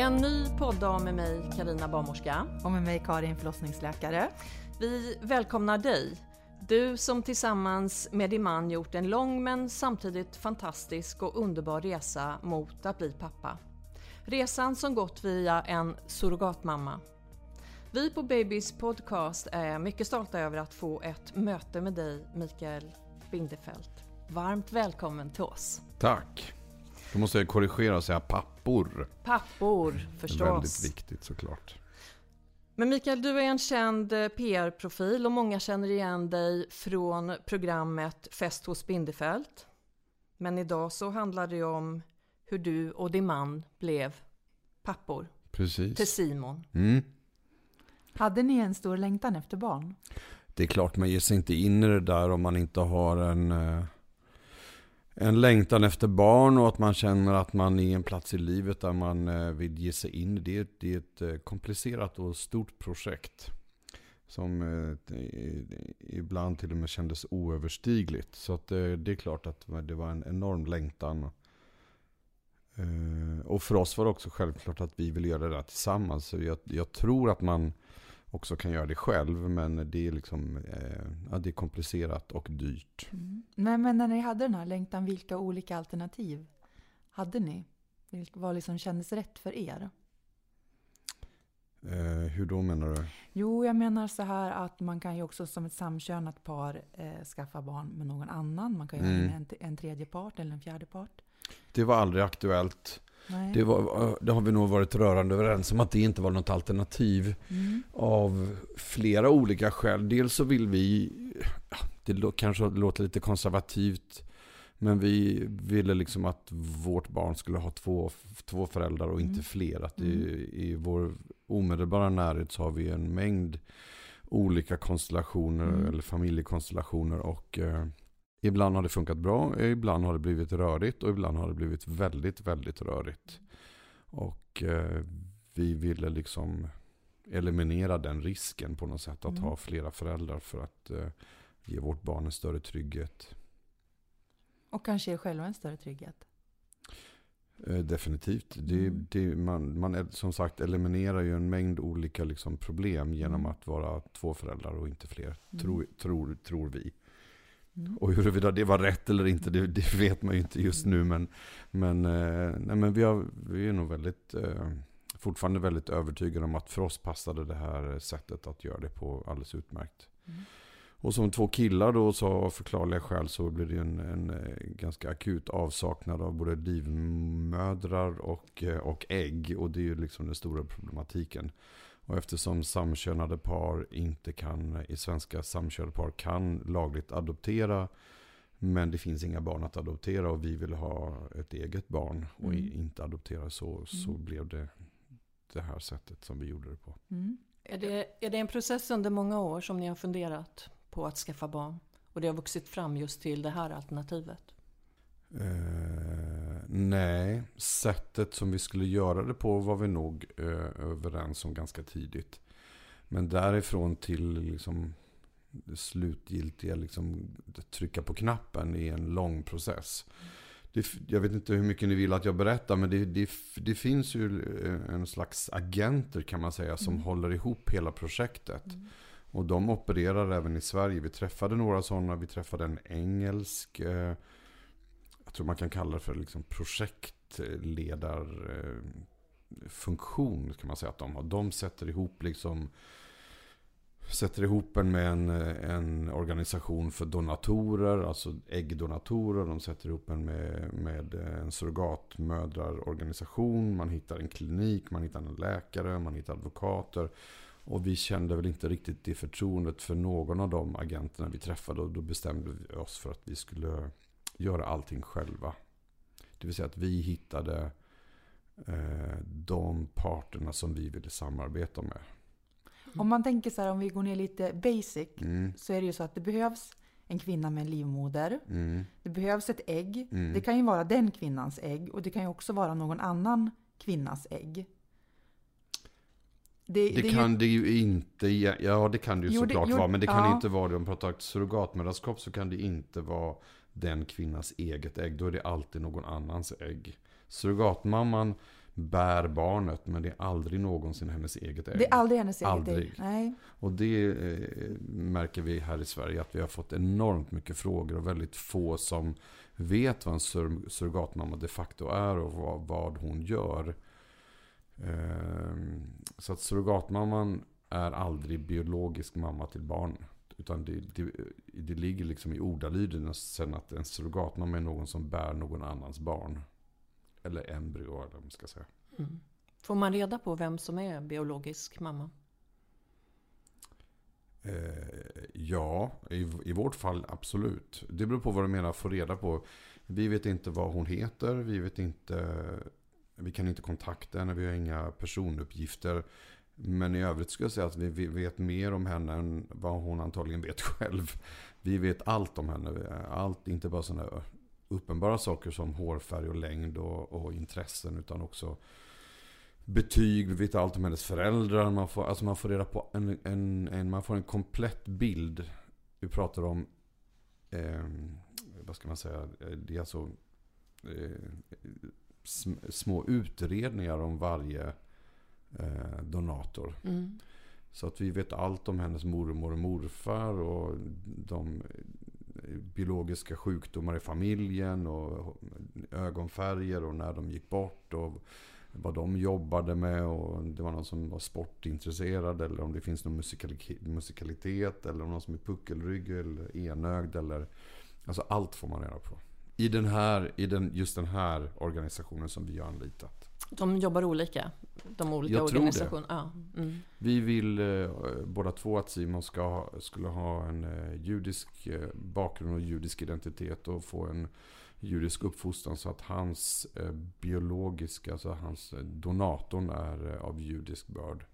En ny podd med mig, Karina Barnmorska. Och med mig Karin, förlossningsläkare. Vi välkomnar dig. Du som tillsammans med din man gjort en lång men samtidigt fantastisk och underbar resa mot att bli pappa. Resan som gått via en surrogatmamma. Vi på Babys podcast är mycket stolta över att få ett möte med dig, Mikael Bindefeld. Varmt välkommen till oss. Tack. Då måste jag korrigera och säga pappor. Pappor, Det är förstås. väldigt viktigt såklart. Men Mikael, du är en känd eh, PR-profil och många känner igen dig från programmet Fest hos Bindefeld. Men idag så handlar det om hur du och din man blev pappor till Precis. Simon. Mm. Hade ni en stor längtan efter barn? Det är klart man ger sig inte in i det där om man inte har en, eh, en längtan efter barn och att man känner att man är en plats i livet där man eh, vill ge sig in. Det är, det är ett eh, komplicerat och stort projekt. Som eh, ibland till och med kändes oöverstigligt. Så att, det är klart att det var en enorm längtan. Och för oss var det också självklart att vi ville göra det där tillsammans. Så jag, jag tror att man också kan göra det själv. Men det är liksom eh, ja, det är komplicerat och dyrt. Nej, men när ni hade den här längtan, vilka olika alternativ hade ni? Vad liksom kändes rätt för er? Eh, hur då menar du? Jo, jag menar så här att man kan ju också som ett samkönat par eh, skaffa barn med någon annan. Man kan ju ha Mm. in en, en tredje part eller en fjärde part. Det var aldrig aktuellt. Det, var, det har vi nog varit rörande överens om att det inte var något alternativ. Mm. Av flera olika skäl. Dels så vill vi, det kanske låter lite konservativt. Men vi ville liksom att vårt barn skulle ha två, två föräldrar och inte Mm. fler. Att Mm. i, I vår omedelbara närhet så har vi en mängd olika konstellationer Mm. eller familjekonstellationer. Och eh, ibland har det funkat bra, ibland har det blivit rörigt och ibland har det blivit väldigt, väldigt rörigt. Och eh, vi ville liksom eliminera den risken på något sätt. Att Mm. ha flera föräldrar för att eh, ge vårt barn en större trygghet. Och kanske er själva en större trygghet. Eh, definitivt. Det, Mm. det, man, man som sagt eliminerar ju en mängd olika liksom, problem genom Mm. att vara två föräldrar och inte fler. Mm. Tror, tror, tror vi. Mm. Och huruvida det var rätt eller inte, det, det vet man ju inte just nu. Men, men, eh, nej, men vi, har, vi är nog väldigt, eh, fortfarande väldigt övertygade om att för oss passade det här sättet att göra det på alldeles utmärkt. Mm. Och som två killar då så av förklarliga skäl så blir det en, en eh, ganska akut avsaknad av både livmödrar och, och ägg. Och det är ju liksom den stora problematiken. Och eftersom samkönade par inte kan, i svenska samkönade par kan lagligt adoptera. Men det finns inga barn att adoptera och vi vill ha ett eget barn och Mm. inte adoptera så, så Mm. blev det det här sättet som vi gjorde det på. Mm. Är det, är det en process under många år som ni har funderat på att skaffa barn? Och det har vuxit fram just till det här alternativet? Eh, nej, sättet som vi skulle göra det på var vi nog eh, överens om ganska tidigt. Men därifrån till liksom det slutgiltiga, liksom, trycka på knappen i en lång process. Det, jag vet inte hur mycket ni vill att jag berättar, men det, det, det finns ju eh, en slags agenter kan man säga som Mm. håller ihop hela projektet. Och de opererar även i Sverige. Vi träffade några sådana. Vi träffade en engelsk, eh, jag tror man kan kalla det för liksom projektledarfunktion. Eh, kan man säga att de har. De sätter ihop liksom Sätter ihop en med en, eh, en organisation för donatorer, alltså äggdonatorer. De sätter ihop en med, med eh, en surrogatmödrarorganisation. Man hittar en klinik, man hittar en läkare, man hittar advokater. Och vi kände väl inte riktigt det förtroendet för någon av de agenterna vi träffade. Och då bestämde vi oss för att vi skulle göra allting själva. Det vill säga att vi hittade eh, de parterna som vi ville samarbeta med. Om man tänker så här, om vi går ner lite basic, Mm, så är det ju så att det behövs en kvinna med en livmoder. mm, Det behövs ett ägg. Mm. Det kan ju vara den kvinnans ägg och det kan ju också vara någon annan kvinnas ägg. Det, Det är kan det ju inte, ja det kan det ju Jo, det- såklart jo, vara. Men det kan ja. inte vara det om man pratar surrogatmödraskap så kan det inte vara den kvinnans eget ägg. Då är det alltid någon annans ägg. Surrogatmamman bär barnet men det är aldrig någonsin hennes eget ägg. det är aldrig hennes eget Aldrig. ägg. Nej. Och det eh, märker vi här i Sverige att vi har fått enormt mycket frågor och väldigt få som vet vad en sur- surrogatmamma de facto är och vad, vad hon gör. Ehm, så att surrogatmamman är aldrig biologisk mamma till barn. Utan det, det, det ligger liksom i ordalydelsen att en surrogatmamma är någon som bär någon annans barn. Eller embryo eller vad man ska säga. Mm. Får man reda på vem som är biologisk mamma? Eh, ja, i, i vårt fall absolut. Det beror på vad du menar få reda på. Vi vet inte vad hon heter. Vi vet inte. Vi kan inte kontakta henne. Vi har inga personuppgifter. Men i övrigt skulle jag säga att vi, vet mer om henne än vad hon antagligen vet själv. Vi vet allt om henne. Allt, inte bara sådana uppenbara saker som hårfärg och längd och, och intressen. Utan också betyg, vi vet allt om hennes föräldrar. Man får, alltså man får reda på en, en, en, man får en komplett bild. Vi pratar om, eh, vad ska man säga, det är alltså eh, sm- små utredningar om varje eh, donator. Mm. Så att vi vet allt om hennes mormor och morfar och de biologiska sjukdomar i familjen och ögonfärger och när de gick bort och vad de jobbade med och det var någon som var sportintresserad eller om det finns någon musikali- musikalitet eller om någon som är puckelrygg eller enögd eller alltså allt får man reda på. I den här, i den, just den här organisationen som vi har anlitat. De jobbar olika? De olika Jag tror det. organisationerna? Ja. Mm. Vi vill eh, båda två att Simon ska ha, skulle ha en eh, judisk eh, bakgrund och judisk identitet och få en judisk uppfostran så att hans eh, biologiska, alltså hans eh, donatorn är eh, av judisk börd.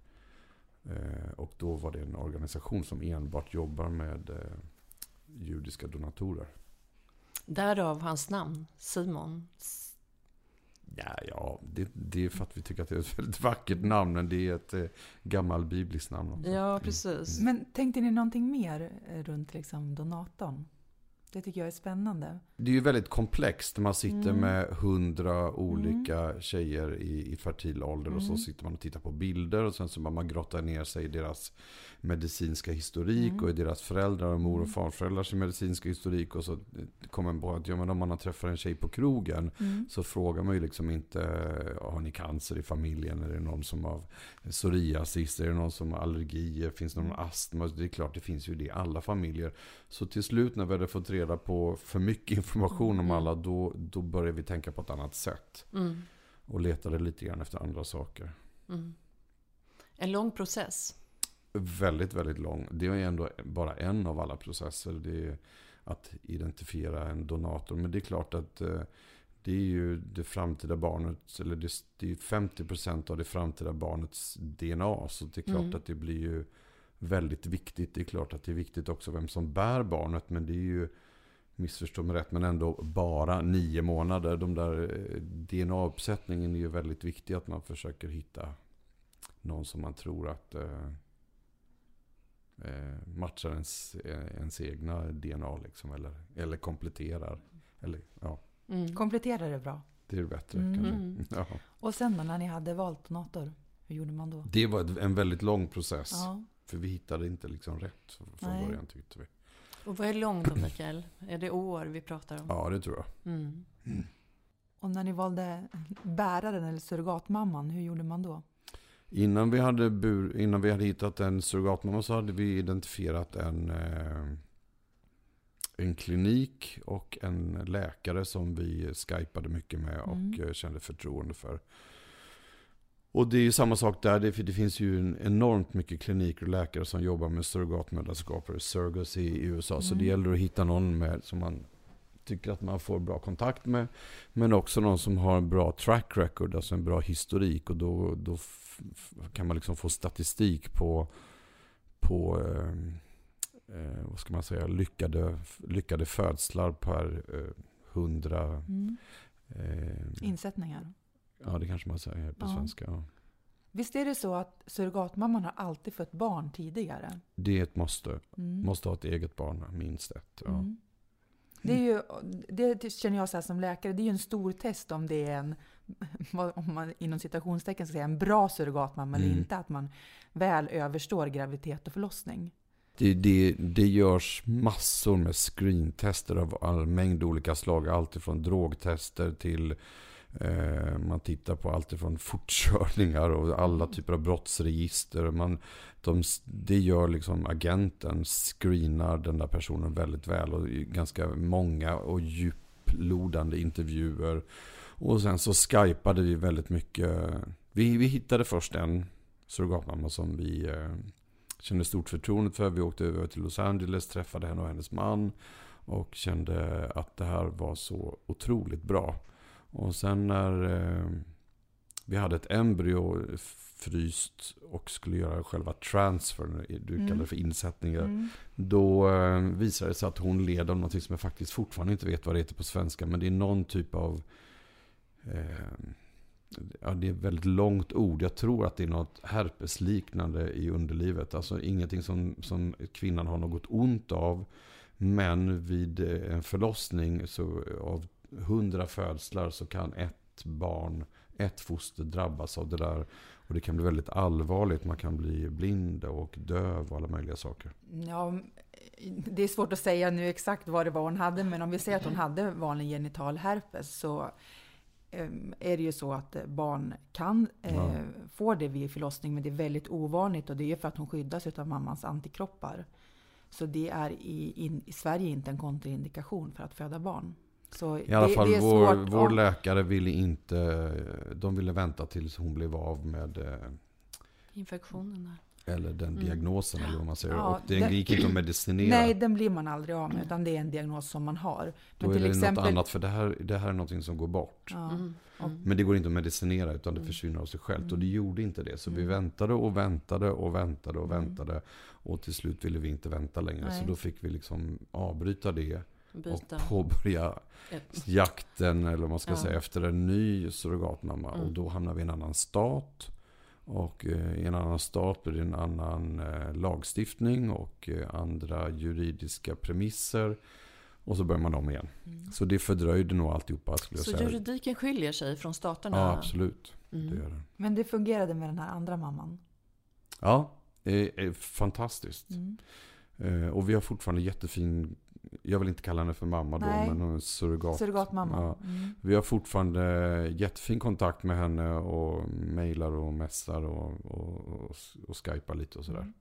Och då var det en organisation som enbart jobbar med judiska donatorer. Därav hans namn, Simon. Ja, ja det, det är för att vi tycker att det är ett väldigt vackert namn, men det är ett eh, gammalt bibliskt namn också. Ja, precis. Men tänkte ni någonting mer eh, runt liksom donatorn? Det tycker jag är spännande. Det är ju väldigt komplext. Man sitter Mm. med hundra olika tjejer i, i fertil ålder. Och så Mm. sitter man och tittar på bilder. Och sen så bara man grottar ner sig i deras medicinska historik. Mm. Och i deras föräldrar och mor och farföräldrars medicinska historik. Och så kommer man på att ja, men om man har träffat en tjej på krogen. Mm. Så frågar man ju liksom inte, har ni cancer i familjen? Är det någon som har psoriasis? Är det någon som har allergier? Finns det någon astma? Det är klart, det finns ju det i alla familjer. Så till slut när vi hade fått reda på för mycket information om alla, då, då började vi tänka på ett annat sätt. Mm. Och letade lite grann efter andra saker. Mm. En lång process. Väldigt, väldigt lång. Det är ändå bara en av alla processer. Det är att identifiera en donator. Men det är klart att eh, det är ju det framtida barnet, eller det, det är ju 50% av det framtida barnets DNA. Så det är klart Mm. att det blir ju väldigt viktigt. Det är klart att det är viktigt också vem som bär barnet. Men det är ju, missförstå mig rätt, men ändå bara nio månader. De där eh, DNA-uppsättningen är ju väldigt viktig. Att man försöker hitta någon som man tror att eh, matchar ens, eh, ens egna DNA. Liksom, eller, eller kompletterar. Eller, ja, Mm. Kompletterar det bra. det är bättre Mm. kanske. Mm. Ja. Och sen då när ni hade valt donator, hur gjorde man då? Det var en väldigt lång process. Ja. För vi hittade inte liksom rätt från Nej. början tyckte vi. Och vad är långt då, Mikael? Är det år vi pratar om? Ja, det tror jag. Mm. Och när ni valde bäraren eller surrogatmamman, hur gjorde man då? Innan vi hade, bur, innan vi hade hittat en surrogatmamma så hade vi identifierat en, eh, en klinik och en läkare som vi skypade mycket med och Mm. eh, kände förtroende för. Och det är ju samma sak där. Det, det finns ju en enormt mycket kliniker och läkare som jobbar med surrogatmödraskap, surrogacy i USA. Så Mm. det gäller att hitta någon med, som man tycker att man får bra kontakt med. Men också någon som har en bra track record, alltså en bra historik. Och då, då kan man liksom få statistik på, på eh, eh, vad ska man säga, lyckade, lyckade födslar per eh, hundra. Mm. Eh, Insättningar. ja, det kanske man säger på Ja. svenska. Ja. Visst är det så att surrogatmamman har alltid fött barn tidigare? Det är ett måste. Mm. Måste ha ett eget barn, minst ett. Ja. Mm. Det, är ju, det känner jag så här som läkare, det är ju en stor test om det är en, om man inom citationstecken ska säga, en bra surrogatmamma eller Mm. inte, att man väl överstår graviditet och förlossning. Det, det, det görs massor med screentester av all mängd olika slag. Allt ifrån drogtester till man tittar på allt ifrån fortkörningar och alla typer av brottsregister. Man, de, det gör liksom agenten, screenar den där personen väldigt väl. Och ganska många och djuplodande intervjuer. Och sen så skypade vi väldigt mycket. Vi, vi hittade först en surrogatmamma som vi eh, kände stort förtroende för. Vi åkte över till Los Angeles, träffade henne och hennes man. Och kände att det här var så otroligt bra. Och sen när eh, vi hade ett embryo fryst och skulle göra själva transfern, du Mm. kallar det för insättningar. Mm. Då eh, visade det sig att hon led av något som jag faktiskt fortfarande inte vet vad det heter på svenska. Men det är någon typ av... Eh, ja, det är ett väldigt långt ord. Jag tror att det är något herpesliknande i underlivet. Alltså ingenting som, som kvinnan har något ont av. Men vid eh, en förlossning så av hundra födslar så kan ett barn, ett foster drabbas av det där. Och det kan bli väldigt allvarligt. Man kan bli blind och döv och alla möjliga saker. Ja, det är svårt att säga nu exakt vad det var hon hade, men om vi säger att hon hade vanlig genital herpes så eh, är det ju så att barn kan eh, Ja. få det vid förlossning, men det är väldigt ovanligt och det är för att hon skyddas av mammans antikroppar. Så det är i, in, i Sverige inte en kontraindikation för att föda barn. Så I alla det, fall det är vår, svårt, vår läkare ville inte, de ville vänta tills hon blev av med eh, Infektionen eller den Mm. diagnosen eller vad man säger. Ja, och det det- gick inte att medicinera. Nej, den blir man aldrig av med, utan det är en diagnos som man har. Då Men är till det exempel, något annat för det här, det här är någonting som går bort. Ja. Mm. Mm. Men det går inte att medicinera utan det Mm. försvinner av sig självt. Och Mm. det gjorde inte det. Så vi Mm. väntade och väntade och väntade och Mm. väntade. Och till slut ville vi inte vänta längre. Nej. Så då fick vi liksom avbryta det. Byta. Och påbörja Ett. jakten, eller vad man ska Ja. säga, efter en ny surrogatmamma. Mm. Och då hamnar vi i en annan stat. Och eh, i en annan stat blir det en annan eh, lagstiftning och eh, andra juridiska premisser. Och så börjar man om igen. Så det fördröjde nog alltihopa skulle jag Så säga. juridiken skiljer sig från staterna? Ja, absolut. Mm. Det gör det. Men det fungerade med den här andra mamman? Ja, det är fantastiskt. Mm. Och vi har fortfarande jättefin, jag vill inte kalla henne för mamma då, Nej. men hon är surrogat. Surrogatmamma? Ja. Mm. Vi har fortfarande jättefin kontakt med henne och mejlar och messar och, och, och, och skypar lite och sådär. Mm.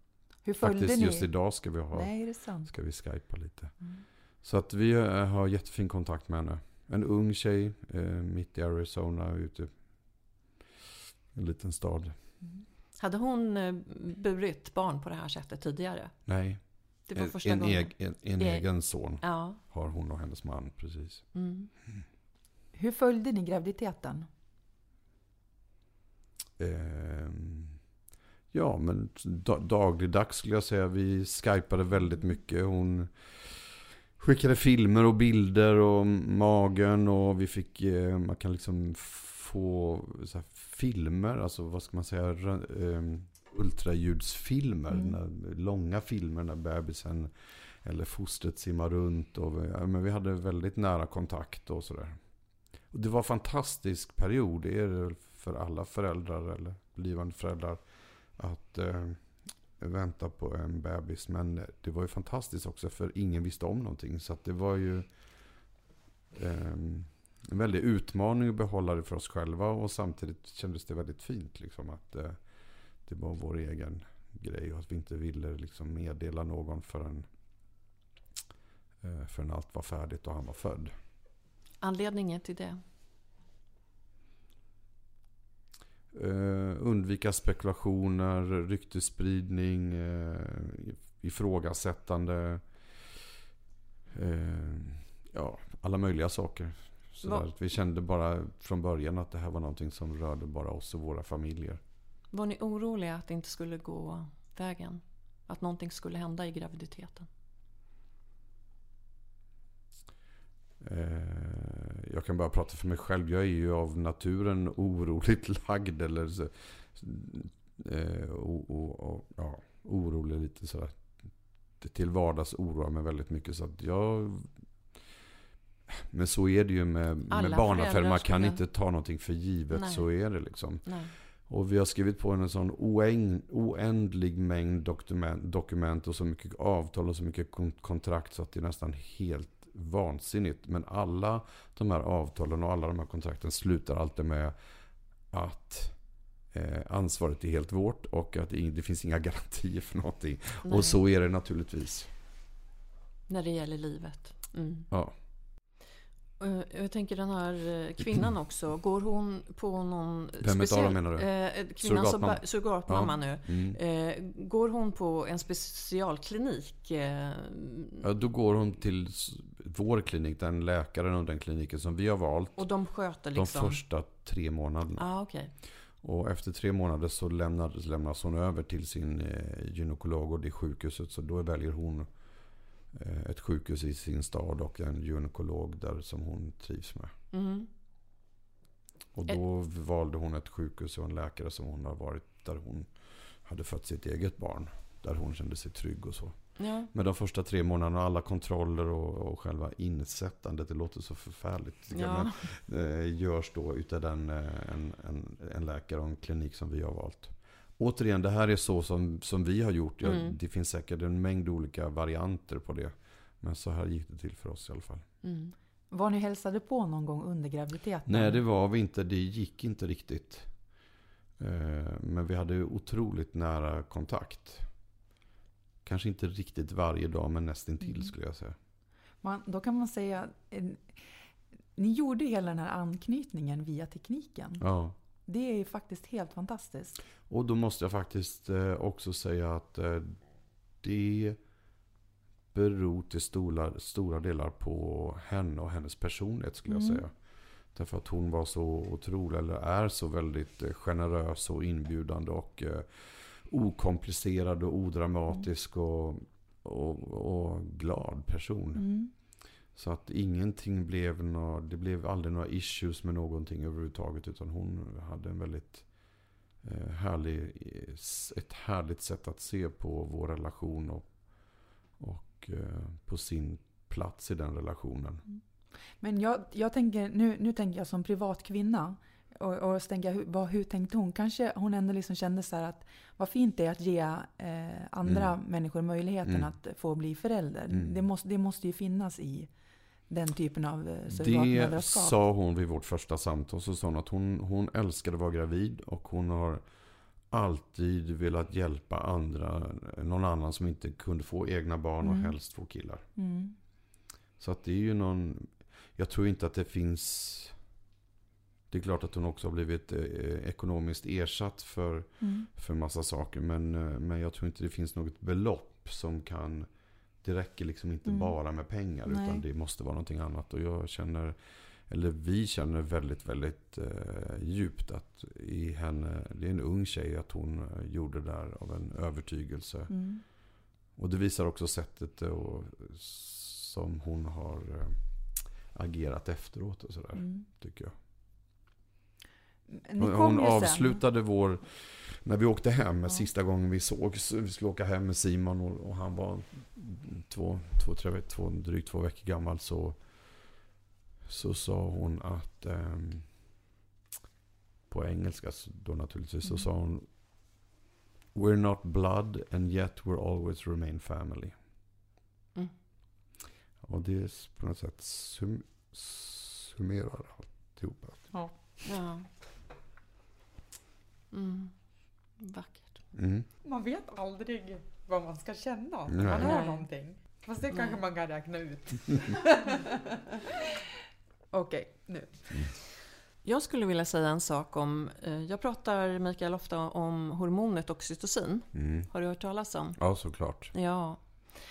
Hur följde Faktiskt ni? just idag ska vi ha, Nej, ska vi skypa lite. Mm. Så att vi eh, har jättefin kontakt med henne. En ung tjej eh, mitt i Arizona ute i en liten stad. Hade hon eh, burit barn på det här sättet tidigare? Nej, Det var en, första en, gången? eg, en, en E- egen son Ja. har hon och hennes man precis. Mm. Hur följde ni graviditeten? Ehm, ja, men da, dagligdags skulle jag säga. Vi skypade väldigt mycket. Hon skickade filmer och bilder och magen och vi fick, eh, man kan liksom få filmer, alltså vad ska man säga, ehm, ultraljudsfilmer, Mm. när, långa filmer när bebisen eller fostret simmar runt. Och, ja, men vi hade väldigt nära kontakt och sådär. Och det var en fantastisk period, det är det för alla föräldrar eller blivande föräldrar. Att eh, vänta på en bebis. Men det var ju fantastiskt också för ingen visste om någonting. Så det var ju eh, en väldig utmaning att behålla det för oss själva. Och samtidigt kändes det väldigt fint liksom att eh, det var vår egen grej. Och att vi inte ville liksom meddela någon förrän, eh, förrän allt var färdigt och han var född. Anledningen till det? Eh, undvika spekulationer, ryktesspridning, eh, ifrågasättande. Eh, ja, alla möjliga saker. Så vi kände bara från början att det här var någonting som rörde bara oss och våra familjer. Var ni oroliga att det inte skulle gå vägen? Att någonting skulle hända i graviditeten? Eh, jag kan bara prata för mig själv. Jag är ju av naturen oroligt lagd. Eller så, eh, o, o, o, ja, orolig lite sådär. Till vardags oroar mig väldigt mycket. Så att jag... Men så är det ju med, med barnaffärer. Man kan inte ta någonting för givet. Nej. Så är det liksom. Nej. Och vi har skrivit på en sån oändlig mängd dokument, dokument och så mycket avtal och så mycket kon- kontrakt så att det är nästan helt vansinnigt. Men alla de här avtalen och alla de här kontrakten slutar alltid med att eh, ansvaret är helt vårt och att det, det finns inga garantier för någonting. Nej. Och så är det naturligtvis. När det gäller livet. Mm. Ja. Eh, Jag tänker den här eh, kvinnan också. Går hon på någon Vem utav dem menar du? Eh, kvinnan som Surrogatmamma. surrogatmamma nu. Mm. Eh, går hon på en specialklinik? Eh, ja, då går hon till vår klinik, den läkaren och den kliniken som vi har valt. och de sköter De liksom? första tre månaderna. ah, okej. Och efter tre månader så lämnas, lämnas hon över till sin eh, gynekolog och det sjukhuset. Så då väljer hon eh, ett sjukhus i sin stad och en gynekolog där som hon trivs med. Mm. Och då valde hon ett sjukhus och en läkare som hon har varit där hon hade fött sitt eget barn. Där hon kände sig trygg och så. Ja. Men de första tre månaderna, alla kontroller och, och själva insättandet, det låter så förfärligt. Ja. Men, eh, görs då utav den, eh, en, en, en läkare och en klinik som vi har valt. Återigen, det här är så som, som vi har gjort. Jag, Mm. Det finns säkert en mängd olika varianter på det. Men så här gick det till för oss i alla fall. Mm. Var ni hälsade på någon gång under graviditeten? Nej, det var vi inte. Det gick inte riktigt. Eh, Men vi hade otroligt nära kontakt. Kanske inte riktigt varje dag, men nästintill Mm. skulle jag säga. Man, då kan man säga... eh, Ni gjorde hela den här anknytningen via tekniken. Ja. Det är ju faktiskt helt fantastiskt. Och då måste jag faktiskt eh, också säga att eh, det beror till stora, stora delar på henne och hennes personlighet skulle jag Mm. säga. Därför att hon var så otrolig, eller är så väldigt eh, generös och inbjudande och eh, okomplicerad och odramatisk och, och, och glad person. Mm. Så att ingenting blev nå, det blev aldrig några issues med någonting överhuvudtaget. Utan hon hade en väldigt eh, härlig, eh, ett härligt sätt att se på vår relation och, och eh, på sin plats i den relationen. Men jag, jag tänker, nu, nu tänker jag som privat kvinna. Och, och så tänker jag, hur, vad, hur tänkte hon? Kanske hon ändå liksom kände så här att vad fint det är att ge eh, andra Mm. människor möjligheten Mm. att få bli förälder. Mm. Det, måste, det måste ju finnas i den typen av eh, Det sa hon vid vårt första samtal. Så sa hon att hon, hon älskade att vara gravid och hon har alltid velat hjälpa andra, någon annan som inte kunde få egna barn och Mm. helst få killar. Mm. Så att det är ju någon, jag tror inte att det finns, det är klart att hon också har blivit eh, ekonomiskt ersatt för, Mm. för massa saker. Men, eh, men jag tror inte det finns något belopp som kan, det räcker liksom inte Mm. bara med pengar Nej. utan det måste vara någonting annat. Och jag känner, eller vi känner väldigt, väldigt eh, djupt att i henne, det är en ung tjej, att hon eh, gjorde det där av en övertygelse. Mm. Och det visar också sättet eh, och, som hon har eh, agerat efteråt och sådär, Mm. tycker jag. Hon, ju sen. avslutade vår, när vi åkte hem, Ja. sista gången vi såg, så vi skulle åka hem med Simon och, och han var två, två, tre, två, drygt två veckor gammal så, så sa hon att ehm, på engelska då naturligtvis så Mm. sa hon We're not blood and yet we're always remain family. Mm. Och det är på något sätt sum, summerar alltihopa. Ja. Mm. Vackert. Mm. Man vet aldrig vad man ska känna när man hör någonting. Fast det kanske man kan räkna ut. Okej, nu. Jag skulle vilja säga en sak om, eh, jag pratar Mikael ofta om hormonet oxytocin. Mm. Har du hört talas om? Ja, såklart. Ja.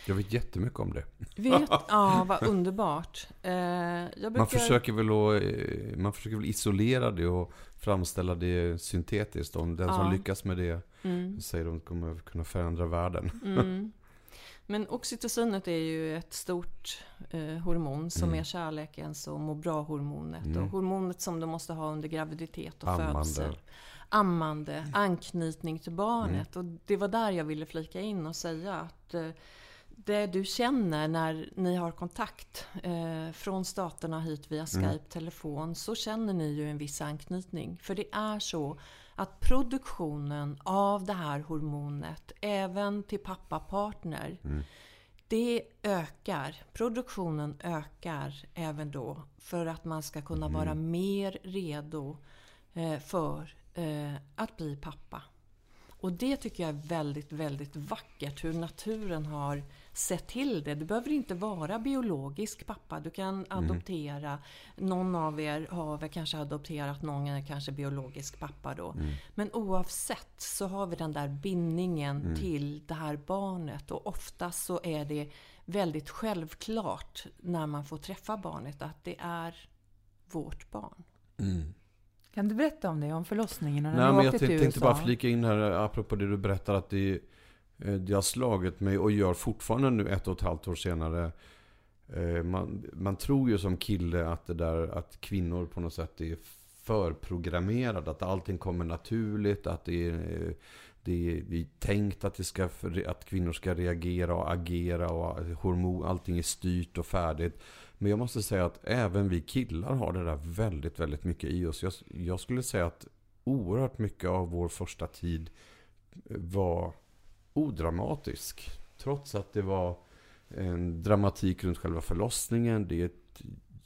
Jag vet jättemycket om det. Vet, ja, vad underbart. Eh, brukar, Man försöker, väl att, eh, man försöker väl isolera det och framställa det syntetiskt. Om den som Ja. lyckas med det Mm, säger de kommer kunna förändra världen. mm. Men oxytocinet är ju ett stort eh, hormon som Mm. är kärlekens och må bra-hormonet. Mm. Och hormonet som du måste ha under graviditet och Ammande. födsel. Ammande, anknytning till barnet. Mm. Och det var där jag ville flika in och säga att eh, det du känner när ni har kontakt eh, från staterna hit via Mm. Skype, telefon, så känner ni ju en viss anknytning. För det är så att produktionen av det här hormonet, även till pappapartner, Mm. det ökar. Produktionen ökar även då för att man ska kunna Mm. vara mer redo eh, för eh, att bli pappa. Och det tycker jag är väldigt, väldigt vackert hur naturen har sett till det. Du behöver inte vara biologisk pappa. Du kan adoptera. Någon av er har väl kanske adopterat, någon är kanske biologisk pappa då. Men oavsett så har vi den där bindningen till det här barnet. Och oftast så är det väldigt självklart när man får träffa barnet att det är vårt barn. Kan du berätta om det, om förlossningen och när Nej, men jag tänkte USA? bara flika in här apropå det du berättar att det, Eh, det har slagit mig och gör fortfarande nu ett och ett halvt år senare. Eh, man, man tror ju som kille att det där att kvinnor på något sätt är förprogrammerade. Att allting kommer naturligt. Att det är, det är vi tänkt att, det ska, att kvinnor ska reagera och agera. Och hormon, allting är styrt och färdigt. Men jag måste säga att även vi killar har det där väldigt, väldigt mycket i oss. Jag, jag skulle säga att oerhört mycket av vår första tid var odramatisk. Trots att det var en dramatik runt själva förlossningen. Det är ett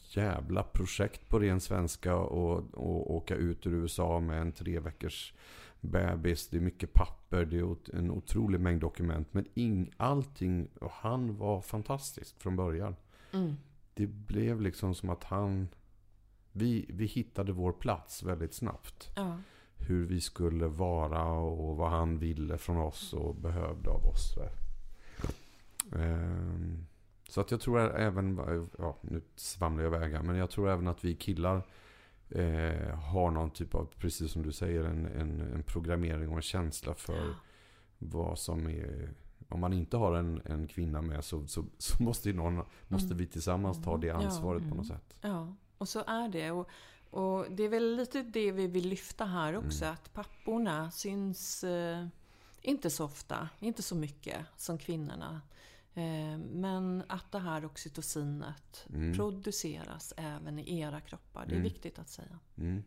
jävla projekt på ren svenska och, och åka ut ur USA med en tre veckors bebis. Det är mycket papper, det är en otrolig mängd dokument. Men ing, allting, och han var fantastisk från början. Det blev liksom som att han... Vi, vi hittade vår plats väldigt snabbt Ja. Hur vi skulle vara och vad han ville från oss och behövde av oss. Så, Ehm, så att jag tror även, ja nu svamlar jag iväg här, men jag tror även att vi killar eh, har någon typ av, precis som du säger, en, en, en programmering och en känsla för vad som är om man inte har en, en kvinna med så, så, så måste, ju någon, måste vi tillsammans ta det ansvaret på något sätt. Ja, och så är det. Och, och det är väl lite det vi vill lyfta här också. Att papporna syns eh, inte så ofta, inte så mycket som kvinnorna. Eh, men att det här oxytocinet Mm. produceras även i era kroppar. Det är Mm. viktigt att säga. Mm.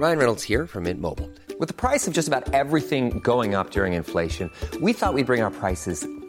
Ryan Reynolds here from Mint Mobile. With the price of just about everything going up during inflation, we thought we'd bring our prices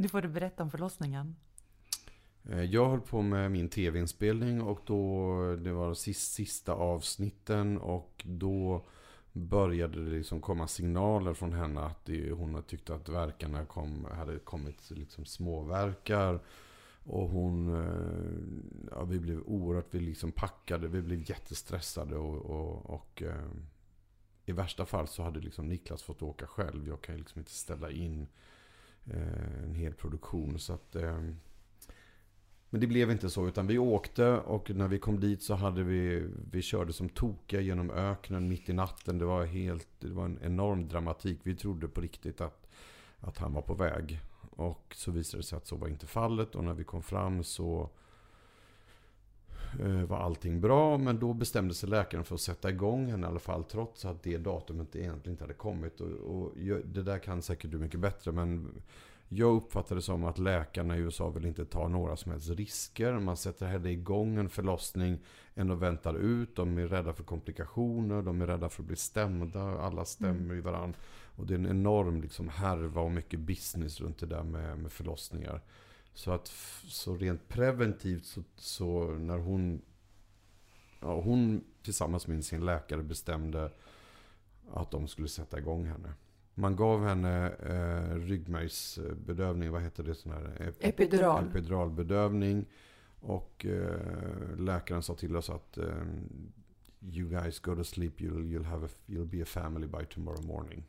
Nu får du berätta om förlossningen. Eh, jag höll på med min tv-inspelning och då, det var sist, sista avsnitten och då började det liksom komma signaler från henne att det, hon tyckte att verkarna kom, hade kommit liksom småverkar. Och hon, eh, ja, vi blev oerhört, vi liksom packade, vi blev jättestressade och, och, och eh, i värsta fall så hade liksom Niklas fått åka själv. Jag kan ju liksom inte ställa in Eh, en hel produktion så att ehm, men det blev inte så, utan vi åkte och när vi kom dit så hade vi, vi körde som tokiga genom öknen mitt i natten. Det var helt, det var en enorm dramatik. Vi trodde på riktigt att, att han var på väg. Och så visade det sig att så var inte fallet och när vi kom fram så eh, Eh, var allting bra. Men då bestämde sig läkaren för att sätta igång henne i alla fall. Trots att det datumet egentligen inte hade kommit. Och, och det där kan säkert du mycket bättre. Men jag uppfattar det som att läkarna i USA vill inte ta några som helst risker. Man sätter hellre igång en förlossning än att vänta ut. De är rädda för komplikationer, de är rädda för att bli stämda. Alla stämmer i varandra. Och det är en enorm liksom härva och mycket business runt det där med, med förlossningar. Så att så rent preventivt så, så när hon, ja, hon tillsammans med sin läkare bestämde att de skulle sätta igång henne. Man gav henne eh, ryggmärgsbedövning, vad heter det? Sån här, ep- Epidural. Epiduralbedövning. Och eh, läkaren sa till oss att eh, You guys go to sleep, you'll, you'll, have a, you'll be a family by tomorrow morning.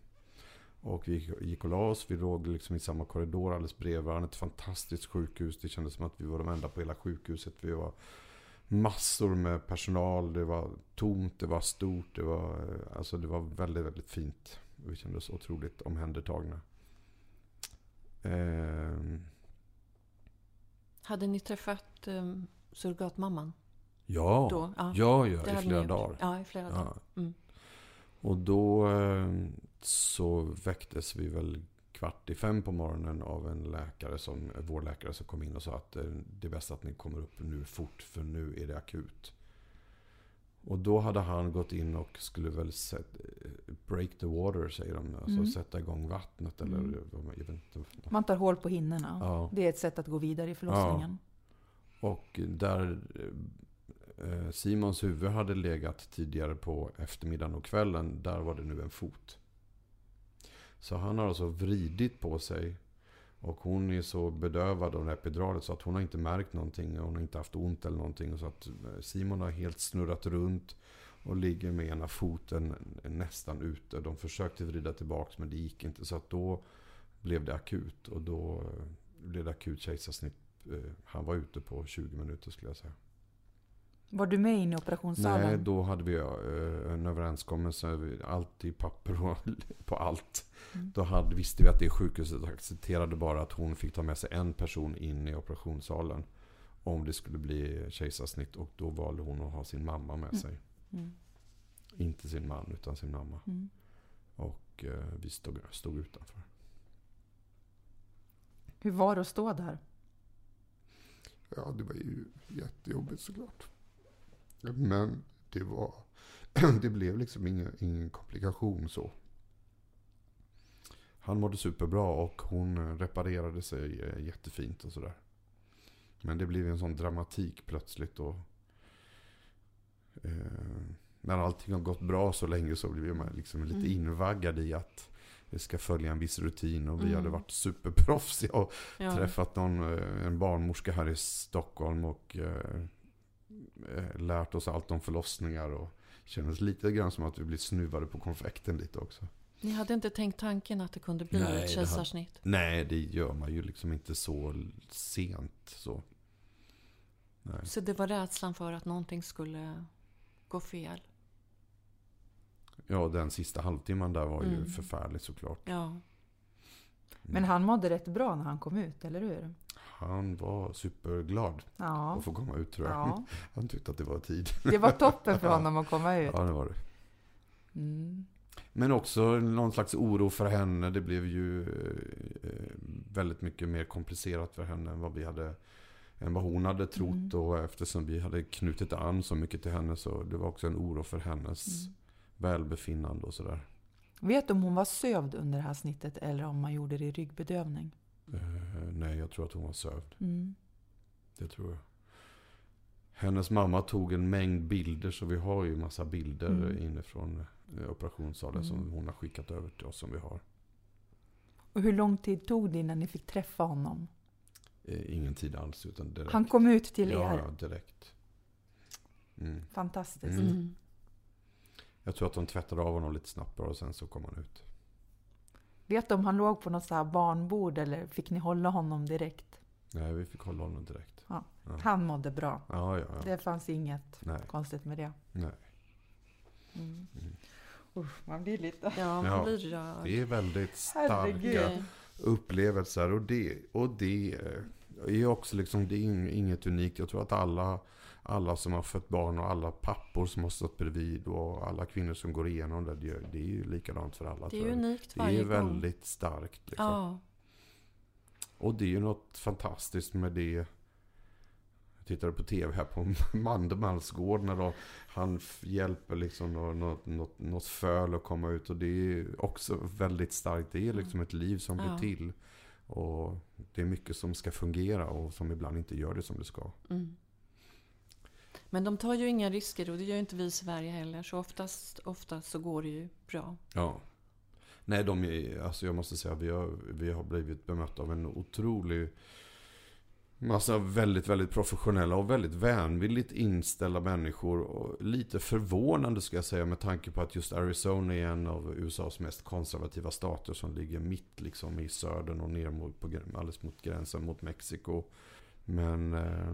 Och vi gick- och la oss, vi låg liksom i samma korridor alldeles bredvid varandra. Ett fantastiskt sjukhus, det kändes som att vi var de enda på hela sjukhuset. Vi var massor med personal, det var tomt, det var stort, det var, eh, alltså det var väldigt, väldigt fint. Vi kände oss otroligt omhändertagna. Ehm, Hade ni träffat um, surrogatmamman? ja, Då? Ja. ja, ja, i flera dagar. Ja, i flera dagar. Mm. Och då eh, så väcktes vi väl kvart i fem på morgonen av en läkare som, vår läkare som kom in och sa att eh, det är bäst att ni kommer upp nu fort för nu är det akut. Och då hade han gått in och skulle väl set, eh, break the water säger de. Alltså Mm. sätta igång vattnet eller Mm. jag vet inte. Man tar hål på hinnorna. Ja. Det är ett sätt att gå vidare i förlossningen. Och där eh, Simons huvud hade legat tidigare på eftermiddagen och kvällen, där var det nu en fot. Så han har alltså vridit på sig. Och hon är så bedövad av det här epiduralet så att hon har inte märkt någonting. Hon har inte haft ont eller någonting. Så att eh, Simon har helt snurrat runt. Och ligger med ena foten nästan ute. De försökte vrida tillbaks men det gick inte. Så att då blev det akut. Och då eh, blev det akut kejsarsnitt eh, han var ute på 20 minuter skulle jag säga. Var du med in i operationssalen? Nej, då hade vi eh, en överenskommelse. Allt i papper och på allt. Mm. Då hade, visste vi att det sjukhuset accepterade bara att hon fick ta med sig en person in i operationssalen. Om det skulle bli kejsarsnitt. Och då valde hon att ha sin mamma med sig. Mm. Inte sin man, utan sin mamma. Mm. Och eh, vi stod, stod utanför. Hur var det att stå där? Ja, det var ju jättejobbigt såklart. Men det var... Det blev liksom ingen, ingen komplikation så. han mådde superbra och hon reparerade sig eh, jättefint och sådär. Men det blev en sån dramatik plötsligt och eh, när allting har gått bra så länge så blir man liksom lite Mm. invaggad i att det ska följa en viss rutin och vi Mm. hade varit superproffsiga och Ja. träffat någon, eh, en barnmorska här i Stockholm och eh, eh, lärt oss allt om förlossningar och kändes lite grann som att vi blev snuvade på konfekten lite också. Ni hade inte tänkt tanken att det kunde bli Nej, ett det hade- kejsarsnitt? Nej, det gör man ju liksom inte så sent så. Nej. Så det var rädslan för att någonting skulle gå fel? Ja, den sista halvtimman där var ju Mm. förfärligt såklart. Ja. Men han mådde rätt bra när han kom ut, eller hur? Han var superglad Ja. att få komma ut tror jag. Ja. Han tyckte att det var tid. Det var toppen för honom att komma ut. Ja, det var det. Mm. Men också någon slags oro för henne. Det blev ju eh, väldigt mycket mer komplicerat för henne än vad vi hade än vad hon hade trott. Mm. Och eftersom vi hade knutit an så mycket till henne så det var också en oro för hennes Mm. välbefinnande och sådär. Vet du om hon var sövd under det här snittet eller om man gjorde det i ryggbedövning? Eh, nej, jag tror att hon var sövd. Mm. Det tror jag. Hennes mamma tog en mängd bilder så vi har ju massa bilder Mm. inifrån eh, operationssalen Mm. som hon har skickat över till oss som vi har. Och hur lång tid tog det innan ni fick träffa honom? Eh, ingen tid alls utan direkt. Han kom ut till ja, er? Ja, direkt. Mm. Fantastiskt. Mm. Jag tror att de tvättade av honom lite snabbt och sen så kom han ut. Vet du om han låg på något så här barnbord eller fick ni hålla honom direkt? Nej, vi fick hålla honom direkt. Ja. Ja. Han mådde bra. Ja, ja, ja. Det fanns inget Nej. konstigt med det. Nej. Mm. Mm. Usch, man blir lite... Ja, man Ja, blir rörd. Det är väldigt starka Herregud. upplevelser och det, och det är också liksom, det är ing- inget unikt. Jag tror att alla, alla som har fött barn och alla pappor som har stått bredvid och alla kvinnor som går igenom det, det är, det är ju likadant för alla. Det är unikt det varje är gång. väldigt starkt. Liksom. Ja. Och det är ju något fantastiskt med det. Jag tittade på tv här på Mandelmannsgård när då han hjälper liksom nå- något, något, något föl att komma ut. Och det är också väldigt starkt. Det är liksom ett liv som blir Ja. till. Och det är mycket som ska fungera och som ibland inte gör det som det ska. Mm. Men de tar ju inga risker och det gör ju inte vi i Sverige heller. Så oftast, oftast så går det ju bra. Ja. Nej, de är, alltså jag måste säga att vi har, vi har blivit bemötta av en otrolig massa väldigt, väldigt professionella och väldigt vänvilligt inställda människor. Och lite förvånande ska jag säga med tanke på att just Arizona är en av USAs mest konservativa stater som ligger mitt liksom i södern och ner mot, på, alldeles mot gränsen mot Mexiko. Men eh,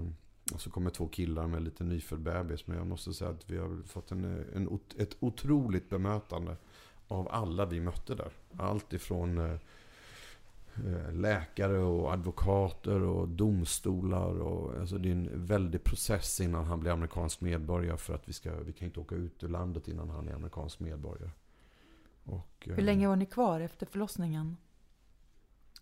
och så kommer två killar med lite nyfödd bebis. Men jag måste säga att vi har fått en, en, ett otroligt bemötande av alla vi mötte där. Allt ifrån eh, eh, läkare och advokater och domstolar. Och, alltså det är en väldig process innan han blir amerikansk medborgare. För att vi, ska, vi kan inte åka ut ur landet innan han är amerikansk medborgare. Och, eh, Hur länge var ni kvar efter förlossningen?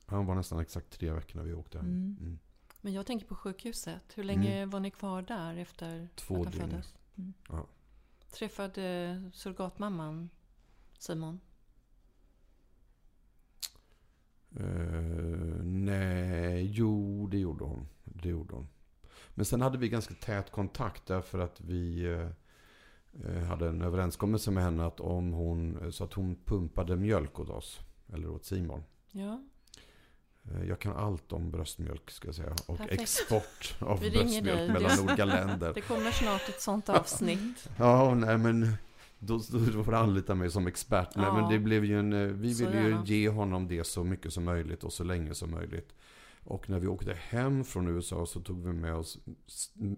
Han var nästan exakt tre veckor när vi åkte. Mm. Mm. Men jag tänker på sjukhuset. Hur länge Mm. var ni kvar där efter Två att han dygn. föddes? Mm. Ja. Träffade surrogatmamman Simon? Eh, nej, jo det gjorde hon. Det gjorde hon. Men sen hade vi ganska tät kontakt därför att vi eh, hade en överenskommelse med henne att om hon, så att hon pumpade mjölk åt oss. Eller åt Simon. Ja. Eh, Jag kan allt om bröstmjölk ska jag säga. Och Perfekt. export av Vi bröstmjölk dig. mellan olika länder. Det kommer snart ett sånt avsnitt. Ja, nej men då, då får du anlita mig som expert. Nej, Ja. men det blev ju en, eh, vi Så ville ju gärna. ge honom det så mycket som möjligt och så länge som möjligt. Och när vi åkte hem från USA så tog vi med oss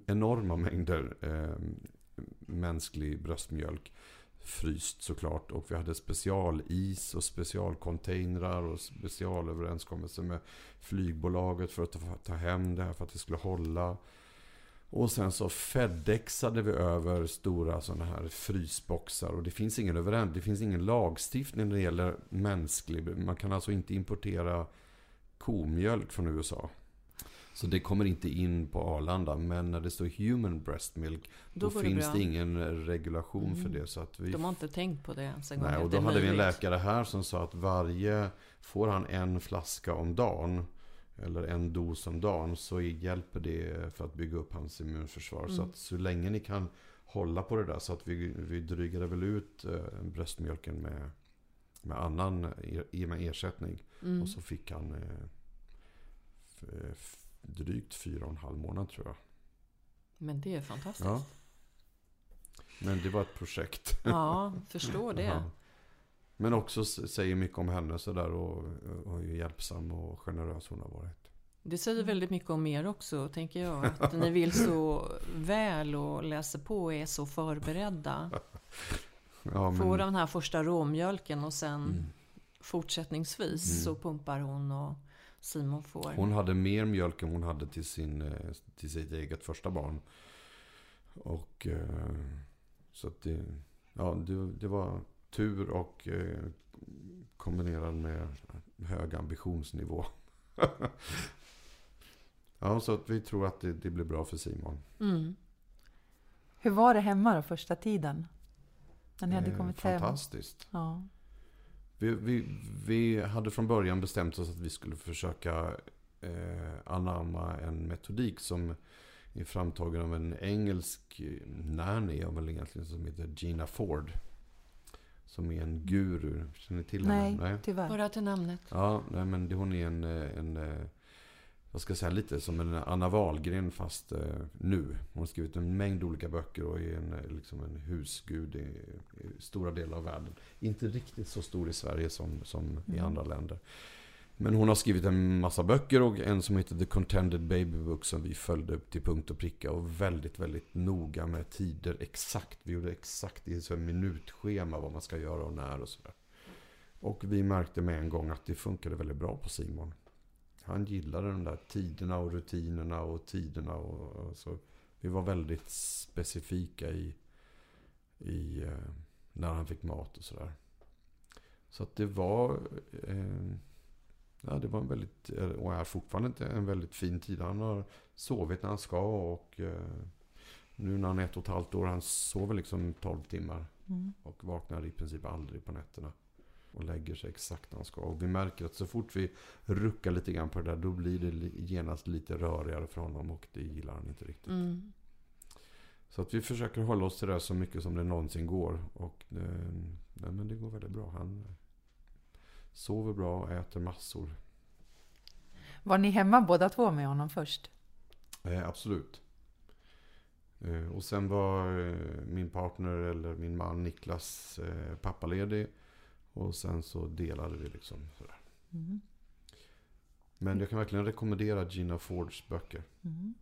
enorma mängder eh, mänsklig bröstmjölk. Fryst såklart. Och vi hade specialis och specialcontainrar och specialöverenskommelser med flygbolaget för att ta, ta hem det här för att det skulle hålla. Och sen så Fedexade vi över stora sådana här frysboxar. Och det finns ingen överens, det finns ingen lagstiftning när det gäller mänsklig. Man kan alltså inte importera komjölk från USA. Så det kommer inte in på Arlanda. Men när det står human breast milk då, Då det finns bra. det ingen regulation för det. Så att vi De har inte tänkt på det ens en gång. Nej, och det då hade vi en möjligt. läkare här som sa att varje, får han en flaska om dagen eller en dos om dagen så hjälper det för att bygga upp hans immunförsvar. Så Mm. att så länge ni kan hålla på det där så att vi, vi drygade väl ut eh, bröstmjölken med, med annan med ersättning. Mm. Och så fick han eh, f, drygt fyra och en halv månad tror jag. Men det är fantastiskt. Ja. Men det var ett projekt. Ja, förstår det. Ja. Men också säger mycket om henne sådär och, och hur hjälpsam och generös hon har varit. Det säger väldigt mycket om er också, tänker jag. Att ni vill så väl och läser på och är så förberedda. Ja, men, Får den här första råmjölken och sen Mm. fortsättningsvis Mm. så pumpar hon och Simon får. hon hade mer mjölk än hon hade till, sin, eh, till sitt eget första barn. Och eh, så att det, ja, det, det var tur och eh, kombinerad med hög ambitionsnivå. ja, så att vi tror att det, det blir bra för Simon. Mm. Hur var det hemma då, första tiden? När ni hade kommit hem? Fantastiskt. Ja. Vi, vi, vi hade från början bestämt oss att vi skulle försöka eh, anamma en metodik som är framtagen av en engelsk nanny, väl egentligen, som heter Gina Ford. Som är en guru. Känner ni till henne? Nej, tyvärr. Bara till namnet. Ja, nej, men det- hon är en, eh, en vad ska jag säga, lite som en Anna Wahlgren fast eh, nu. Hon har skrivit en mängd olika böcker och är en, eh, liksom en husgud i, i stora delar av världen. Inte riktigt så stor i Sverige som, som i Mm. andra länder. Men hon har skrivit en massa böcker och en som heter The Contended Baby Book som vi följde upp till punkt och pricka och väldigt, väldigt noga med tider exakt. Vi gjorde exakt i så minutschema vad man ska göra och när och sådär. Och vi märkte med en gång att det funkade väldigt bra på Simon. Han gillade de där tiderna och rutinerna och tiderna. Och, och så. Vi var väldigt specifika i, i eh, när han fick mat och sådär. Så att det var, eh, ja, det var en väldigt, eh, och är fortfarande inte en väldigt fin tid. Han har sovit när han ska och eh, nu när han är ett och ett halvt år, han sover liksom 12 timmar. Mm. Och vaknar i princip aldrig på nätterna. Och lägger sig exakt när han ska. Och vi märker att så fort vi ruckar lite grann på det där. Då blir det genast lite rörigare för honom. Och det gillar han inte riktigt. Mm. Så att vi försöker hålla oss till det så mycket som det någonsin går. Och eh, nej, men det går väldigt bra. Han sover bra och äter massor. Var ni hemma båda två med honom först? Eh, absolut. Eh, och sen var eh, min partner eller min man Niklas eh, pappaledig. Och sen så delade vi liksom. Mm. Men jag kan verkligen rekommendera Gina Fords böcker. Mm.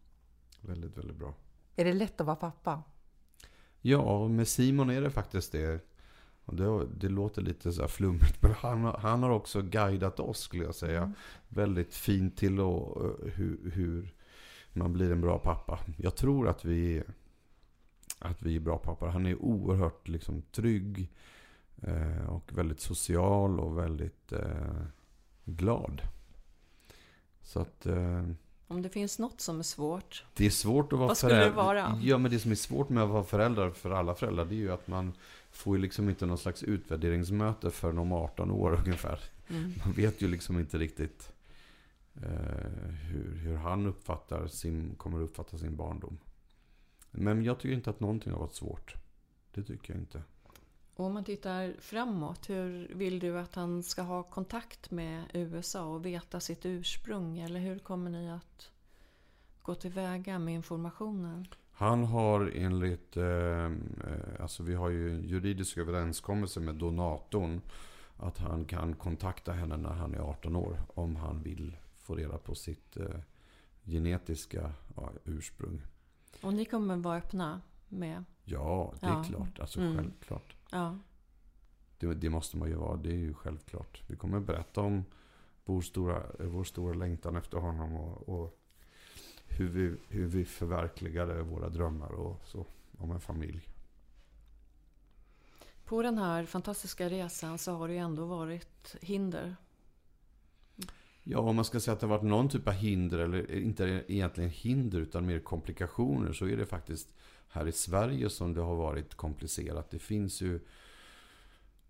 Väldigt, väldigt bra. Är det lätt att vara pappa? Ja, med Simon är det faktiskt det. Det, det låter lite så här flummigt, men han, har- han har också guidat oss skulle jag säga. Mm. Väldigt fint till och, eh, hur, hur man blir en bra pappa. Jag tror att vi, att vi är bra pappor. Han är oerhört liksom, trygg eh, och väldigt social och väldigt eh, glad. Så att... Eh, Om det finns något som är svårt. det är svårt att vara Vad skulle det vara? Ja, men det som är svårt med att vara förälder för alla föräldrar, det är ju att man får ju liksom inte någon slags utvärderingsmöte förrän om 18 år ungefär. Mm. Man vet ju liksom inte riktigt eh, hur, hur han uppfattar sin, kommer att uppfatta sin barndom. Men jag tycker inte att någonting har varit svårt. Det tycker jag inte. Och om man tittar framåt, hur vill du att han ska ha kontakt med USA och veta sitt ursprung? Eller hur kommer ni att gå tillväga med informationen? Han har enligt, eh, eh, alltså vi har ju en juridisk överenskommelse med donatorn. Att han kan kontakta henne när han är 18 år. Om han vill få reda på sitt eh, genetiska ja, ursprung. Och ni kommer vara öppna med? Ja, det är Ja. klart. Alltså Mm. självklart. Ja. Det, det måste man ju vara. Det är ju självklart. Vi kommer berätta om vår stora, vår stora längtan efter honom. Och, och hur, vi, hur vi förverkligade våra drömmar och så. Om en familj. På den här fantastiska resan så har det ju ändå varit hinder. Ja, om man ska säga att det har varit någon typ av hinder, eller inte egentligen hinder utan mer komplikationer, så är det faktiskt här i Sverige som det har varit komplicerat. Det finns ju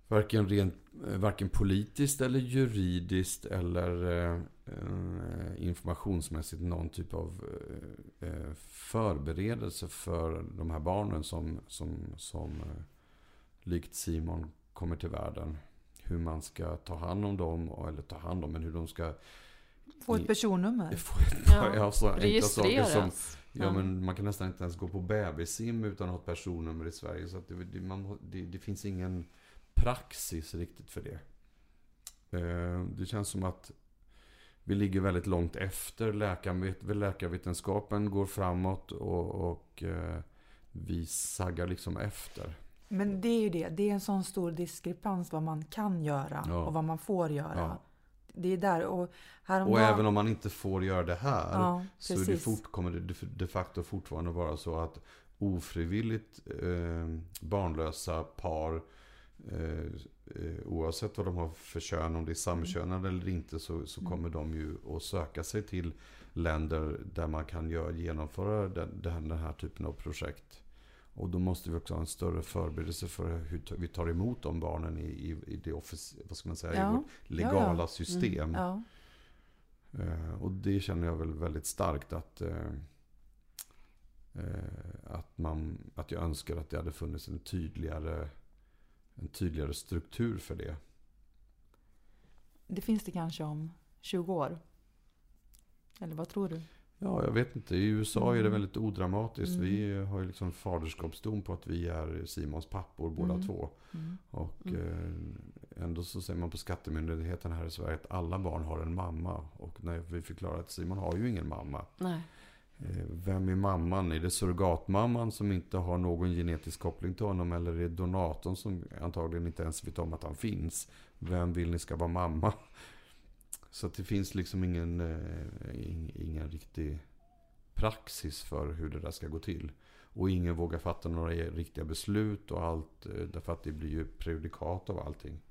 varken, rent, eh, varken politiskt eller juridiskt eller eh, eh informationsmässigt någon typ av eh, eh, förberedelse för de här barnen som, som, som eh, likt Simon kommer till världen hur man ska ta hand om dem, eller ta hand om, men hur de ska Få ett personnummer. Få ett, ja, ja, så enkla saker som, ja, men man kan nästan inte ens gå på bebissim utan att ha ett personnummer i Sverige. Så det, det, man, det, det, finns ingen praxis riktigt för det. Eh, det känns som att vi ligger väldigt långt efter. Läkarvet, läkarvetenskapen går framåt och, och eh, vi saggar liksom efter. Men det är ju det, det är en sån stor diskrepans vad man kan göra ja. och vad man får göra. Ja. Det är där. Och, och även om man inte får göra det här ja, så det fort, kommer det de facto fortfarande vara så att ofrivilligt eh, barnlösa par eh, eh, oavsett vad de har för kön, om det är samkönade eller inte så, så mm. kommer de ju att söka sig till länder där man kan göra, genomföra den, den här typen av projekt. Och då måste vi också ha en större förberedelse för hur vi tar emot de barnen i, i, i det office, vad ska man säga, ja. i vårt legala ja, ja. system. Mm, uh, och det känner jag väl väldigt starkt att, uh, uh, att, man, att jag önskar att det hade funnits en tydligare, en tydligare struktur för det. Det finns det kanske om 20 år? Eller vad tror du? Ja, jag vet inte. I USA är det mm. väldigt odramatiskt. Mm. Vi har ju liksom faderskapsdom på att vi är Simons pappor båda mm. två. Mm. Och mm. eh, ändå så säger man på skattemyndigheten här i Sverige att alla barn har en mamma. Och när vi förklarar att Simon har ju ingen mamma. Nej. Eh, vem är mamman? Är det surrogatmamman som inte har någon genetisk koppling till honom? Eller är det donatorn som antagligen inte ens vet om att han finns? Vem vill ni ska vara mamma? Så det finns liksom ingen, eh, ingen riktig praxis för hur det där ska gå till. Och ingen vågar fatta några e-, riktiga beslut och allt. Eh, därför att det blir ju prejudikat av allting.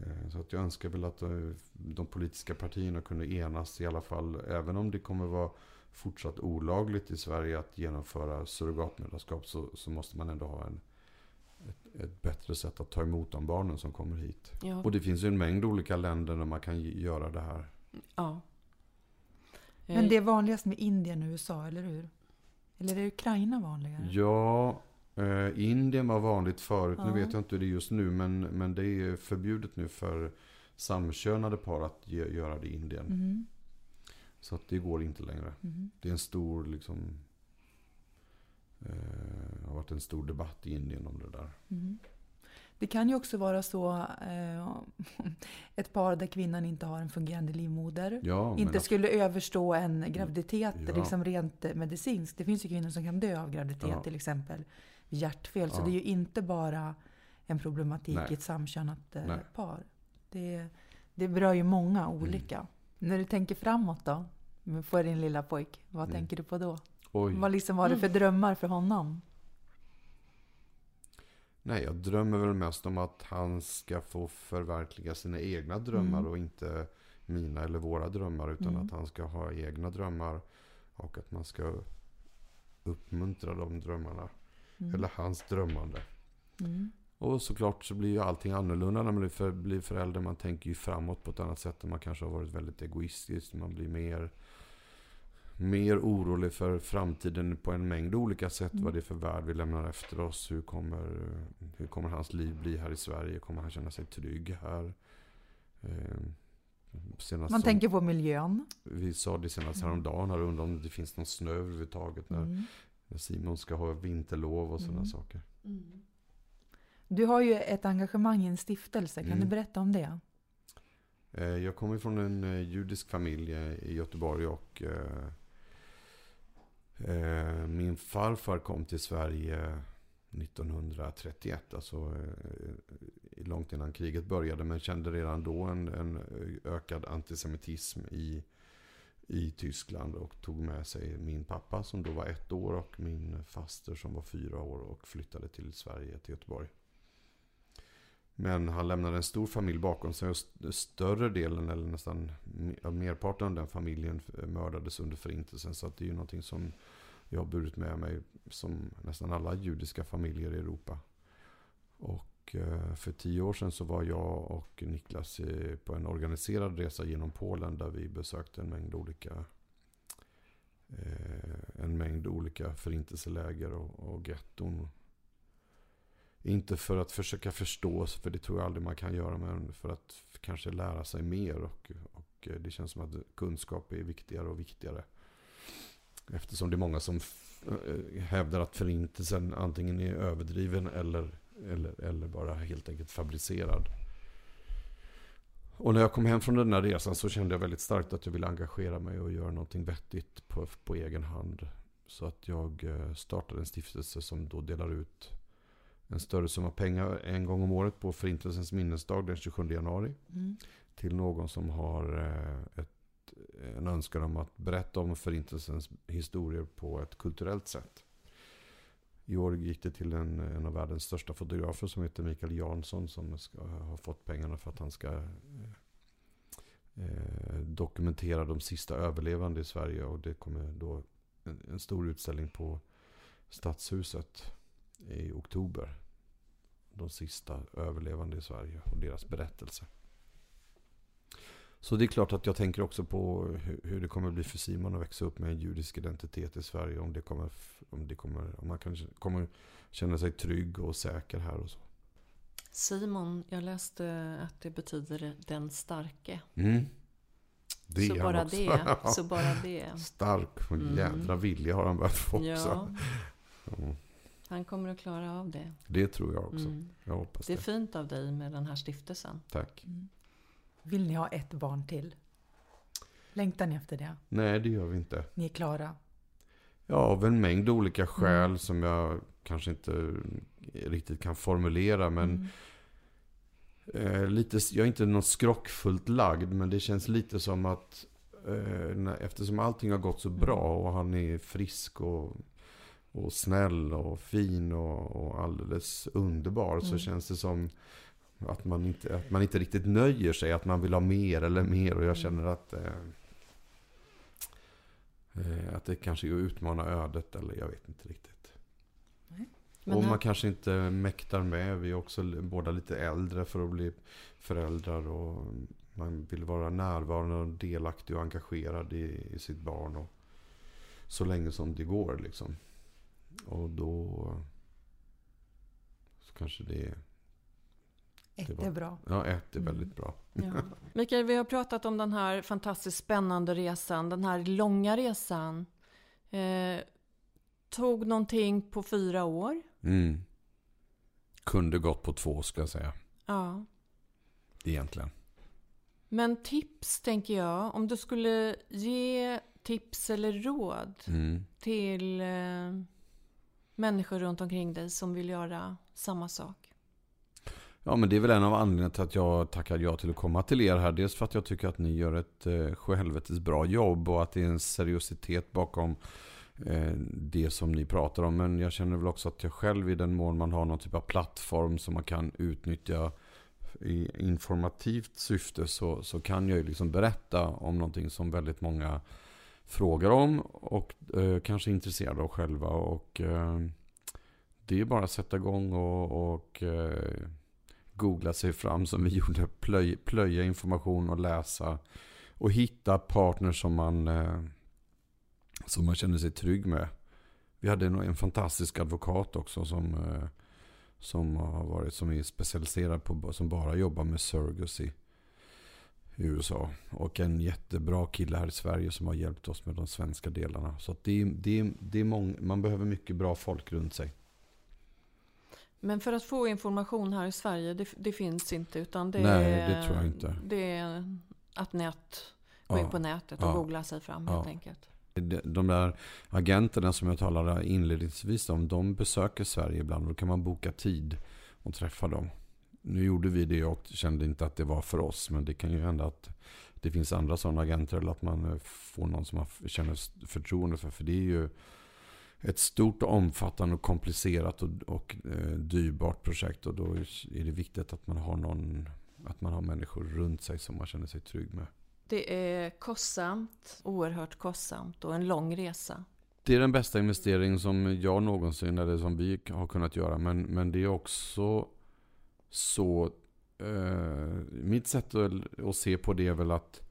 Eh, så att jag önskar väl att eh, de politiska partierna kunde enas i alla fall. Även om det kommer vara fortsatt olagligt i Sverige att genomföra surrogatmödraskap så, så måste man ändå ha en ett, ett, bättre sätt att ta emot de barnen som kommer hit. Ja. Och det finns ju en mängd olika länder där man kan göra det här. Ja. Men det är vanligast med Indien och USA, eller hur? Eller är Ukraina vanligare? Ja, eh, Indien var vanligt förut. Ja. Nu vet jag inte hur det är just nu. Men, men det är förbjudet nu för samkönade par att ge, göra det i Indien. Mm. Så att det går inte längre. Mm. Det är en stor liksom, det eh, har varit en stor debatt i Indien om det där. Mm. Det kan ju också vara så eh, ett par där kvinnan inte har en fungerande livmoder. Ja, inte skulle överstå en graviditet ja. liksom rent medicinskt. Det finns ju kvinnor som kan dö av graviditet ja. till exempel. Hjärtfel. Så det är ju inte bara en problematik Nej. i ett samkönat eh, par. Det, det berör ju många olika. Mm. När du tänker framåt då? För din lilla pojk. Vad mm. tänker du på då? Oj. Vad liksom var det för mm. drömmar för honom? Nej, jag drömmer väl mest om att han ska få förverkliga sina egna drömmar mm. och inte mina eller våra drömmar. Utan mm. att han ska ha egna drömmar och att man ska uppmuntra de drömmarna. Mm. Eller hans drömmande. Mm. Och såklart så blir ju allting annorlunda när man blir, för, blir förälder. Man tänker ju framåt på ett annat sätt. Man kanske har varit väldigt egoistisk. Man blir mer mer orolig för framtiden på en mängd olika sätt. Mm. Vad det är för värld vi lämnar efter oss. Hur kommer, hur kommer hans liv bli här i Sverige? Kommer han känna sig trygg här? Eh, Man som, tänker på miljön. Vi sa det senast häromdagen. Här undrar om det finns någon snö överhuvudtaget. När, mm. när Simon ska ha vinterlov och sådana mm. saker. Mm. Du har ju ett engagemang i en stiftelse. Kan du mm. berätta om det? Eh, jag kommer från en eh, judisk familj i Göteborg och Eh, Eh, min farfar kom till Sverige 1931, alltså eh, långt innan kriget började. Men kände redan då en, en ökad antisemitism i, i Tyskland. Och tog med sig min pappa som då var ett år och min faster som var fyra år och flyttade till Sverige, till Göteborg. Men han lämnade en stor familj bakom sig. Och större delen, eller nästan merparten av den familjen mördades under förintelsen. Så det är ju någonting som jag har burit med mig som nästan alla judiska familjer i Europa. Och eh, för tio år sedan så var jag och Niklas eh, på en organiserad resa genom Polen där vi besökte en mängd olika eh, en mängd olika förintelseläger och, och getton. Inte för att försöka förstå, för det tror jag aldrig man kan göra, men för att kanske lära sig mer. Och, och eh, det känns som att kunskap är viktigare och viktigare. Eftersom det är många som eh, hävdar att förintelsen antingen är överdriven eller, eller, eller bara helt enkelt fabricerad. Och när jag kom hem från den här resan så kände jag väldigt starkt att jag ville engagera mig och göra någonting vettigt på, på egen hand. Så att jag eh, startade en stiftelse som då delar ut en större summa pengar en gång om året på Förintelsens minnesdag den 27 januari. Mm. Till någon som har eh, ett en önskan om att berätta om Förintelsens historier på ett kulturellt sätt. I år gick det till en, en av världens största fotografer som heter Mikael Jansson som ska, har fått pengarna för att han ska eh, eh, dokumentera de sista överlevande i Sverige. Och det kommer då en, en stor utställning på Stadshuset i oktober. De sista överlevande i Sverige och deras berättelse. Så det är klart att jag tänker också på hur det kommer bli för Simon att växa upp med en judisk identitet i Sverige. Om, det kommer, om, det kommer, om man kan, kommer känna sig trygg och säker här och så. Simon, jag läste att det betyder den starke. Mm. Det så, bara det, så bara det. Stark och mm. jädra vilja har han börjat få också. Ja. Mm. Han kommer att klara av det. Det tror jag också. Mm. Jag hoppas det. är fint av dig med den här stiftelsen. Tack. Mm. Vill ni ha ett barn till? Längtar ni efter det? Nej, det gör vi inte. Ni är klara? Ja, av en mängd olika skäl mm. som jag kanske inte riktigt kan formulera. Men mm. eh, lite, jag är inte något skrockfullt lagd, men det känns lite som att eh, eftersom allting har gått så bra mm. och han är frisk och, och snäll och fin och, och alldeles underbar mm. så känns det som att man, inte, att man inte riktigt nöjer sig, att man vill ha mer eller mer. Och jag mm. känner att, eh, eh, att det kanske är att utmana ödet, eller jag vet inte riktigt. och man kanske inte mäktar med. Vi är också båda lite äldre för att bli föräldrar. Och man vill vara närvarande och delaktig och engagerad i, i sitt barn. Och, så länge som det går liksom. Och då så kanske det är ett är bra. Ja, ett är väldigt bra. Ja. Mikael, vi har pratat om den här fantastiskt spännande resan, den här långa resan. Eh, tog någonting på fyra år. Mm. Kunde gått på två, ska jag säga. Ja. Egentligen. Men tips, tänker jag. Om du skulle ge tips eller råd mm. till eh, människor runt omkring dig som vill göra samma sak. Ja, men det är väl en av anledningarna till att jag tackade ja till att komma till er här. Dels för att jag tycker att ni gör ett eh, sjöhelvetes bra jobb och att det är en seriositet bakom eh, det som ni pratar om. Men jag känner väl också att jag själv i den mån man har någon typ av plattform som man kan utnyttja i informativt syfte så, så kan jag ju liksom berätta om någonting som väldigt många frågar om och eh, kanske är intresserade av själva. Och eh, det är bara att sätta igång och, och eh, googla sig fram som vi gjorde. Plöj, plöja information och läsa. Och hitta partners som man, eh, som man känner sig trygg med. Vi hade en, en fantastisk advokat också som, eh, som har varit som är specialiserad på som bara jobbar med surrogacy i USA. Och en jättebra kille här i Sverige som har hjälpt oss med de svenska delarna. Så det, det, det är många, man behöver mycket bra folk runt sig. Men för att få information här i Sverige, det, det finns inte. Utan det Nej, är, det tror jag inte. Det är att nät, gå ja, in på nätet och ja, googla sig fram helt ja. enkelt. De där agenterna som jag talade inledningsvis om, de besöker Sverige ibland. Då kan man boka tid och träffa dem. Nu gjorde vi det och kände inte att det var för oss. Men det kan ju hända att det finns andra sådana agenter. Eller att man får någon som man känner förtroende för. För det är ju ett stort och omfattande och komplicerat och, och eh, dyrbart projekt. Och då är det viktigt att man har någon, att man har människor runt sig som man känner sig trygg med. Det är kostsamt, oerhört kostsamt och en lång resa. Det är den bästa investering som jag någonsin, eller som vi har kunnat göra. Men, men det är också så... Eh, mitt sätt att, att, se på det är väl att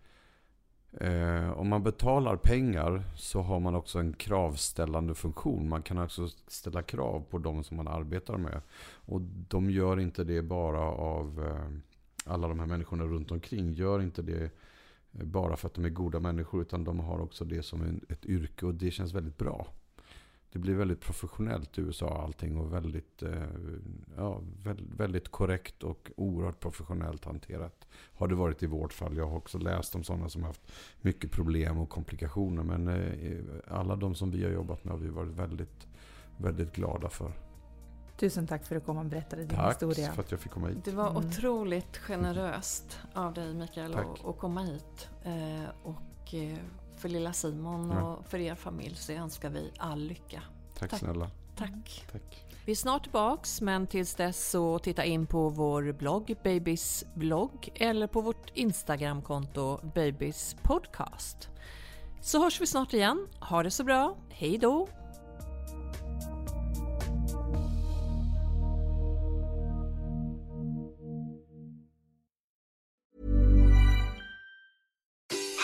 eh, om man betalar pengar så har man också en kravställande funktion. Man kan också ställa krav på de som man arbetar med. Och de gör inte det bara av eh, alla de här människorna runt omkring. Gör inte det eh, bara för att de är goda människor. Utan de har också det som en, ett yrke och det känns väldigt bra. Det blir väldigt professionellt i USA allting och väldigt, eh, ja, väldigt korrekt och oerhört professionellt hanterat. Har det varit i vårt fall. Jag har också läst om sådana som haft mycket problem och komplikationer. Men eh, alla de som vi har jobbat med har vi varit väldigt, väldigt glada för. Tusen tack för att du kom och berättade din tack historia. Tack för att jag fick komma hit. Det var mm. otroligt generöst av dig Mikael att komma hit. Eh, och eh, för lilla Simon ja. och för er familj så önskar vi all lycka. Tack, tack. snälla. Tack. tack. Vi är snart tillbaks men tills dess så titta in på vår blogg Babys blogg eller på vårt Instagramkonto Babys podcast. Så hörs vi snart igen. Ha det så bra. Hej då!